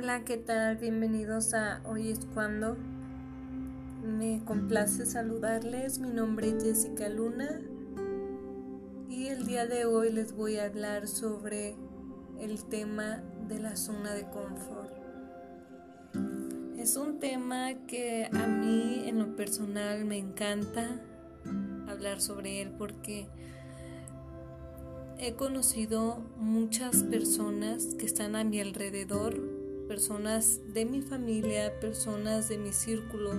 Hola, ¿qué tal? Bienvenidos a Hoy es cuando. Me complace saludarles. Mi nombre es Jessica Luna y el día de hoy les voy a hablar sobre el tema de la zona de confort. Es un tema que a mí en lo personal me encanta hablar sobre él porque he conocido muchas personas que están a mi alrededor personas de mi familia, personas de mi círculo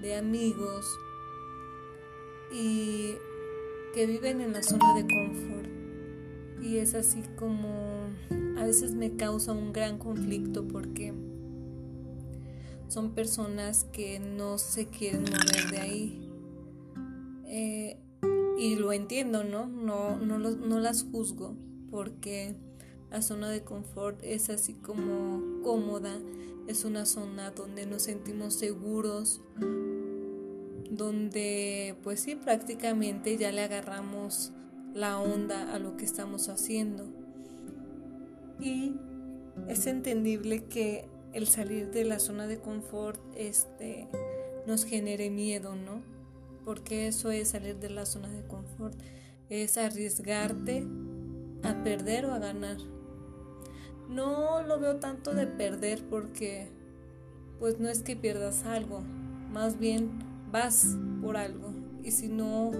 de amigos y que viven en la zona de confort. Y es así como a veces me causa un gran conflicto porque son personas que no se quieren mover de ahí. Eh, y lo entiendo, ¿no? No, no, no las juzgo porque la zona de confort es así como cómoda, es una zona donde nos sentimos seguros, donde pues sí, prácticamente ya le agarramos la onda a lo que estamos haciendo. Y es entendible que el salir de la zona de confort este, nos genere miedo, ¿no? Porque eso es salir de la zona de confort, es arriesgarte a perder o a ganar no lo veo tanto de perder porque pues no es que pierdas algo, más bien vas por algo y si no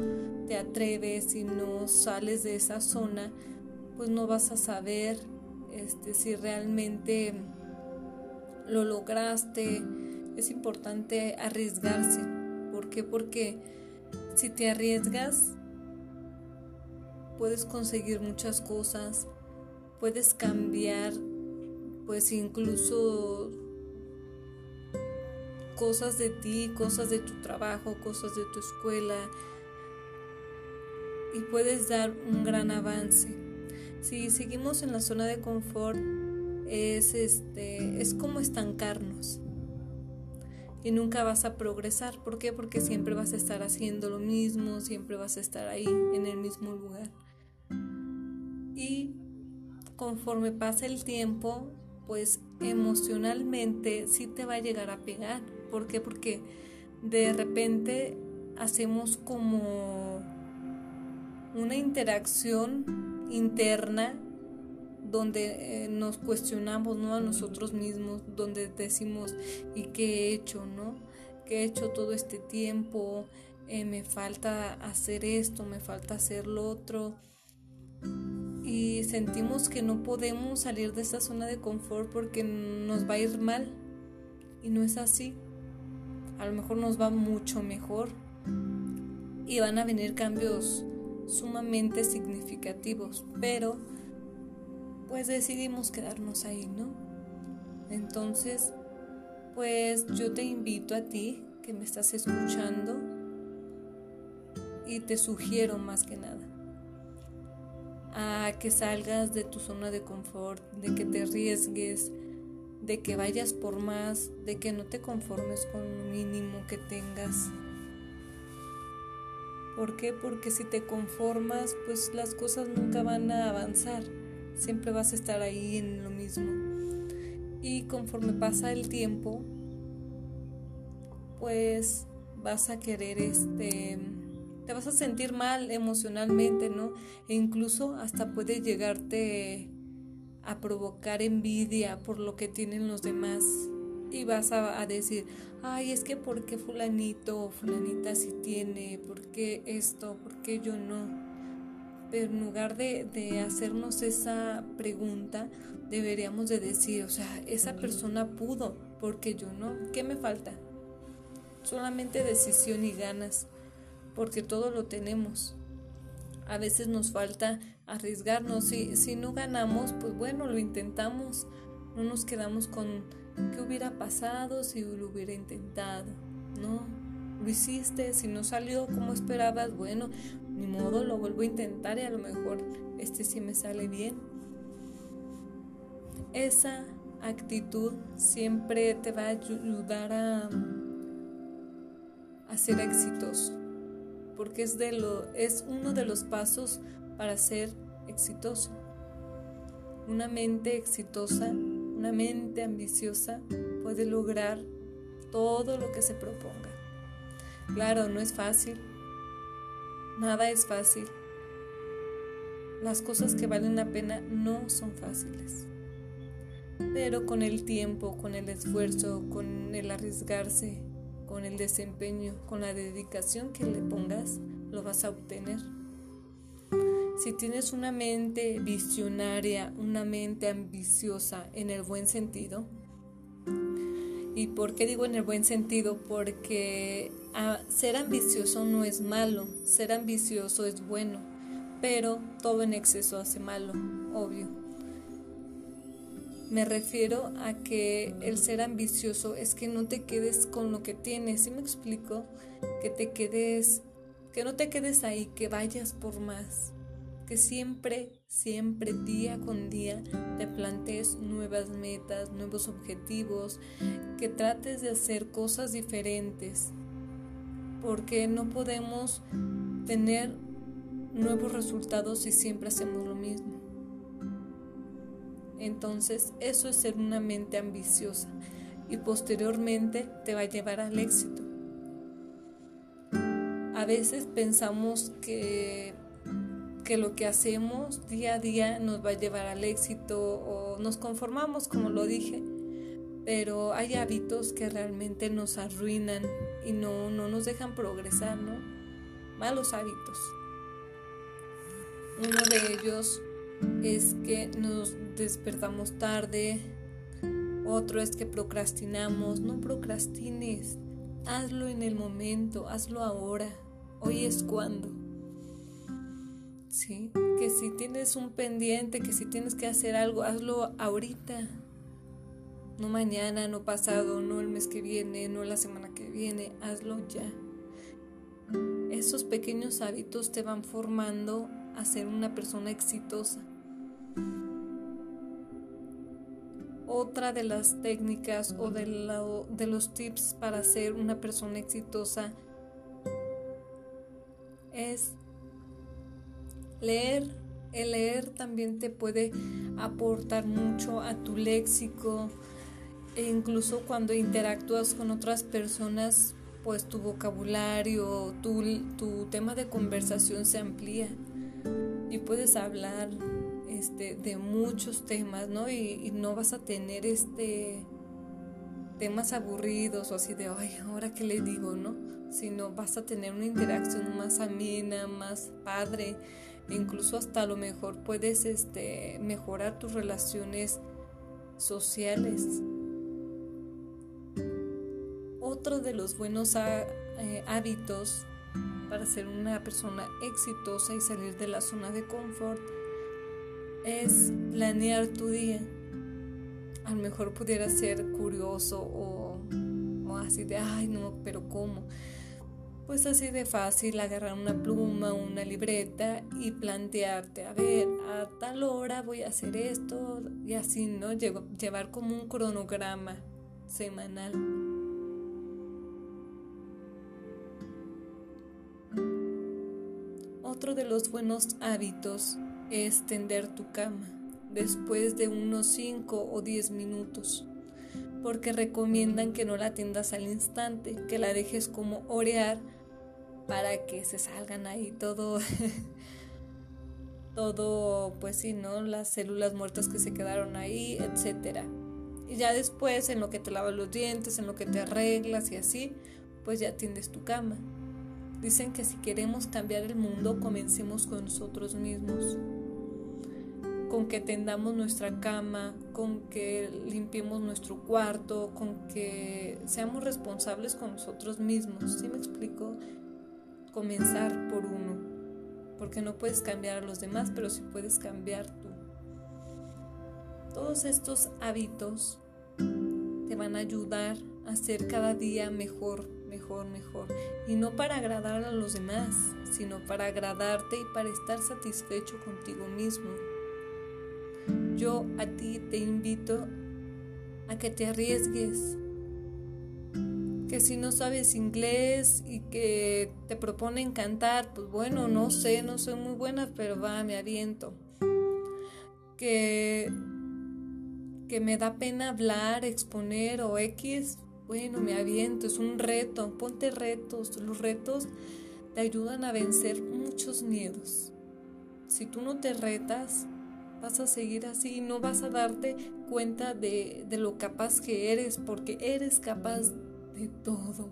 te atreves, si no sales de esa zona, pues no vas a saber este, si realmente lo lograste. Es importante arriesgarse. ¿Por qué? Porque si te arriesgas, puedes conseguir muchas cosas, puedes cambiar pues incluso cosas de ti, cosas de tu trabajo, cosas de tu escuela y puedes dar un gran avance. Si seguimos en la zona de confort es este es como estancarnos y nunca vas a progresar. ¿Por qué? Porque siempre vas a estar haciendo lo mismo, siempre vas a estar ahí en el mismo lugar. Y conforme pasa el tiempo, pues emocionalmente sí te va a llegar a pegar. ¿Por qué? Porque de repente hacemos como una interacción interna donde eh, nos cuestionamos ¿no? a nosotros mismos, donde decimos, ¿y qué he hecho? ¿no? ¿Qué he hecho todo este tiempo? Eh, me falta hacer esto, me falta hacer lo otro y sentimos que no podemos salir de esa zona de confort porque nos va a ir mal. Y no es así. A lo mejor nos va mucho mejor y van a venir cambios sumamente significativos, pero pues decidimos quedarnos ahí, ¿no? Entonces, pues yo te invito a ti que me estás escuchando y te sugiero más que nada a que salgas de tu zona de confort, de que te arriesgues, de que vayas por más, de que no te conformes con lo mínimo que tengas. ¿Por qué? Porque si te conformas, pues las cosas nunca van a avanzar. Siempre vas a estar ahí en lo mismo. Y conforme pasa el tiempo, pues vas a querer este te vas a sentir mal emocionalmente, ¿no? E incluso hasta puede llegarte a provocar envidia por lo que tienen los demás. Y vas a, decir, ay, es que ¿por qué fulanito o fulanita sí tiene? ¿Por qué esto? ¿Por qué yo no? Pero en lugar de, de hacernos esa pregunta, deberíamos de decir, o sea, esa persona pudo, porque yo no. ¿Qué me falta? Solamente decisión y ganas porque todo lo tenemos. A veces nos falta arriesgarnos. Si, si no ganamos, pues bueno, lo intentamos. No nos quedamos con qué hubiera pasado si lo hubiera intentado. No, lo hiciste. Si no salió como esperabas, bueno, ni modo, lo vuelvo a intentar y a lo mejor este sí me sale bien. Esa actitud siempre te va a ayudar a, a ser exitoso porque es, de lo, es uno de los pasos para ser exitoso. Una mente exitosa una mente ambiciosa puede lograr todo lo que se proponga. Claro, no es fácil. Nada es fácil. Las cosas que valen la pena no son fáciles. Pero con el tiempo, con el esfuerzo, con el arriesgarse, con el desempeño, con la dedicación que le pongas, lo vas a obtener. Si tienes una mente visionaria, una mente ambiciosa en el buen sentido, ¿y por qué digo en el buen sentido? Porque ah, ser ambicioso no es malo, ser ambicioso es bueno, pero todo en exceso hace malo, obvio. Me refiero a que el ser ambicioso es que no te quedes con lo que tienes, ¿sí me explico? Que te quedes, que no te quedes ahí, que vayas por más que siempre, siempre, día con día, te plantees nuevas metas, nuevos objetivos, que trates de hacer cosas diferentes, porque no podemos tener nuevos resultados si siempre hacemos lo mismo. Entonces, eso es ser una mente ambiciosa y posteriormente te va a llevar al éxito. A veces pensamos que que lo que hacemos día a día nos va a llevar al éxito o nos conformamos, como lo dije, pero hay hábitos que realmente nos arruinan y no, no nos dejan progresar, ¿no? Malos hábitos. Uno de ellos es que nos despertamos tarde, otro es que procrastinamos, no procrastines, hazlo en el momento, hazlo ahora, hoy es cuando. ¿sí? Que si tienes un pendiente, que si tienes que hacer algo, hazlo ahorita. No mañana, no pasado, no el mes que viene, no la semana que viene, hazlo ya. Esos pequeños hábitos te van formando a ser una persona exitosa. Otra de las técnicas o de, de los tips para ser una persona exitosa es Leer, el leer también te puede aportar mucho a tu léxico e incluso cuando interactúas con otras personas, pues tu vocabulario, tu, tu tema de conversación se amplía y puedes hablar este, de muchos temas, ¿no? Y, no vas a tener este temas aburridos o así de, ay, ahora qué le digo, ¿no? Sino vas a tener una interacción más amena, más padre incluso hasta a lo mejor puedes este, mejorar tus relaciones sociales. Otro de los buenos eh, hábitos para ser una persona exitosa y salir de la zona de confort es planear tu día. A lo mejor pudiera ser curioso o, o así de, ay no, pero ¿cómo? pues así de fácil agarrar una pluma, una libreta y plantearte, a ver, a tal hora voy a hacer esto y así, ¿no? Llevar como un cronograma semanal. Otro de los buenos hábitos es tender tu cama después de unos 5 o 10 minutos porque recomiendan que no la tiendas al instante, que la dejes como orear para que se salgan ahí todo, todo, pues sí, ¿no? Las células muertas que se quedaron ahí, etcétera. Y ya después, en lo que te lavas los dientes, en lo que te arreglas y así, pues ya tiendes tu cama. Dicen que si queremos cambiar el mundo, comencemos con nosotros mismos. Con que tendamos nuestra cama, con que limpiemos nuestro cuarto, con que seamos responsables con nosotros mismos. ¿Sí me explico? comenzar por uno, porque no puedes cambiar a los demás, pero sí puedes cambiar tú. Todos estos hábitos te van a ayudar a ser cada día mejor, mejor, mejor. Y no para agradar a los demás, sino para agradarte y para estar satisfecho contigo mismo. Yo a ti te invito a que te arriesgues, que si no sabes inglés y que te proponen cantar, pues bueno, no sé, no soy muy buena, pero va, me aviento. Que que me da pena hablar, exponer o X, bueno, me aviento, es un reto, ponte retos, los retos te ayudan a vencer muchos miedos. Si tú no te retas, vas a seguir así y no vas a darte cuenta de, de lo capaz que eres, porque eres capaz de todo,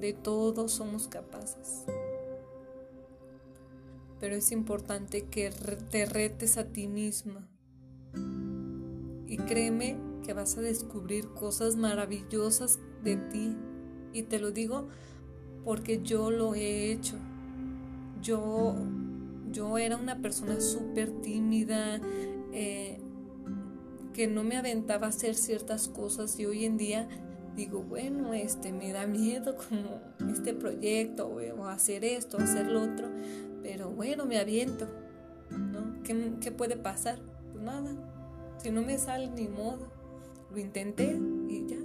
de todo somos capaces. Pero es importante que te retes a ti misma. Y créeme que vas a descubrir cosas maravillosas de ti. Y te lo digo porque yo lo he hecho. Yo, yo era una persona súper tímida, eh, que no me aventaba a hacer ciertas cosas y hoy en día digo, bueno, este me da miedo como este proyecto o, hacer esto, hacer lo otro, pero bueno, me aviento, ¿no? ¿Qué, ¿Qué puede pasar? Pues nada, si no me sale ni modo, lo intenté y ya,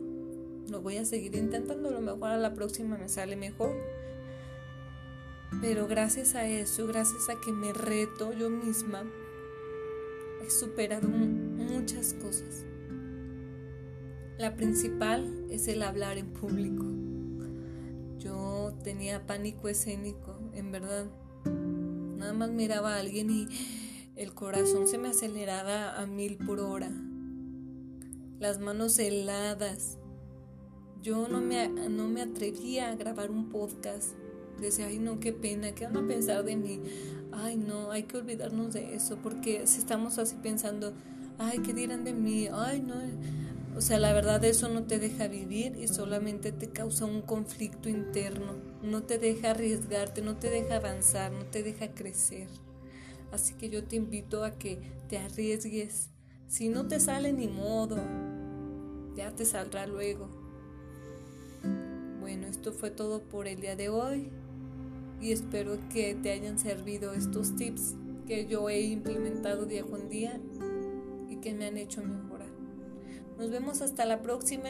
lo voy a seguir intentando, a lo mejor a la próxima me sale mejor. Pero gracias a eso, gracias a que me reto yo misma, he superado muchas cosas. La principal es el hablar en público. Yo tenía pánico escénico, en verdad. Nada más miraba a alguien y el corazón se me aceleraba a mil por hora. Las manos heladas. Yo no me, no me atrevía a grabar un podcast. Decía, ay no, qué pena, ¿qué van a pensar de mí? Ay no, hay que olvidarnos de eso, porque si estamos así pensando, ay, ¿qué dirán de mí? Ay no, o sea, la verdad eso no te deja vivir y solamente te causa un conflicto interno, no te deja arriesgarte, no te deja avanzar, no te deja crecer. Así que yo te invito a que te arriesgues. Si no te sale ni modo, ya te saldrá luego. Bueno, esto fue todo por el día de hoy y espero que te hayan servido estos tips que yo he implementado día con día y que me han hecho mejorar. Nos vemos hasta la próxima.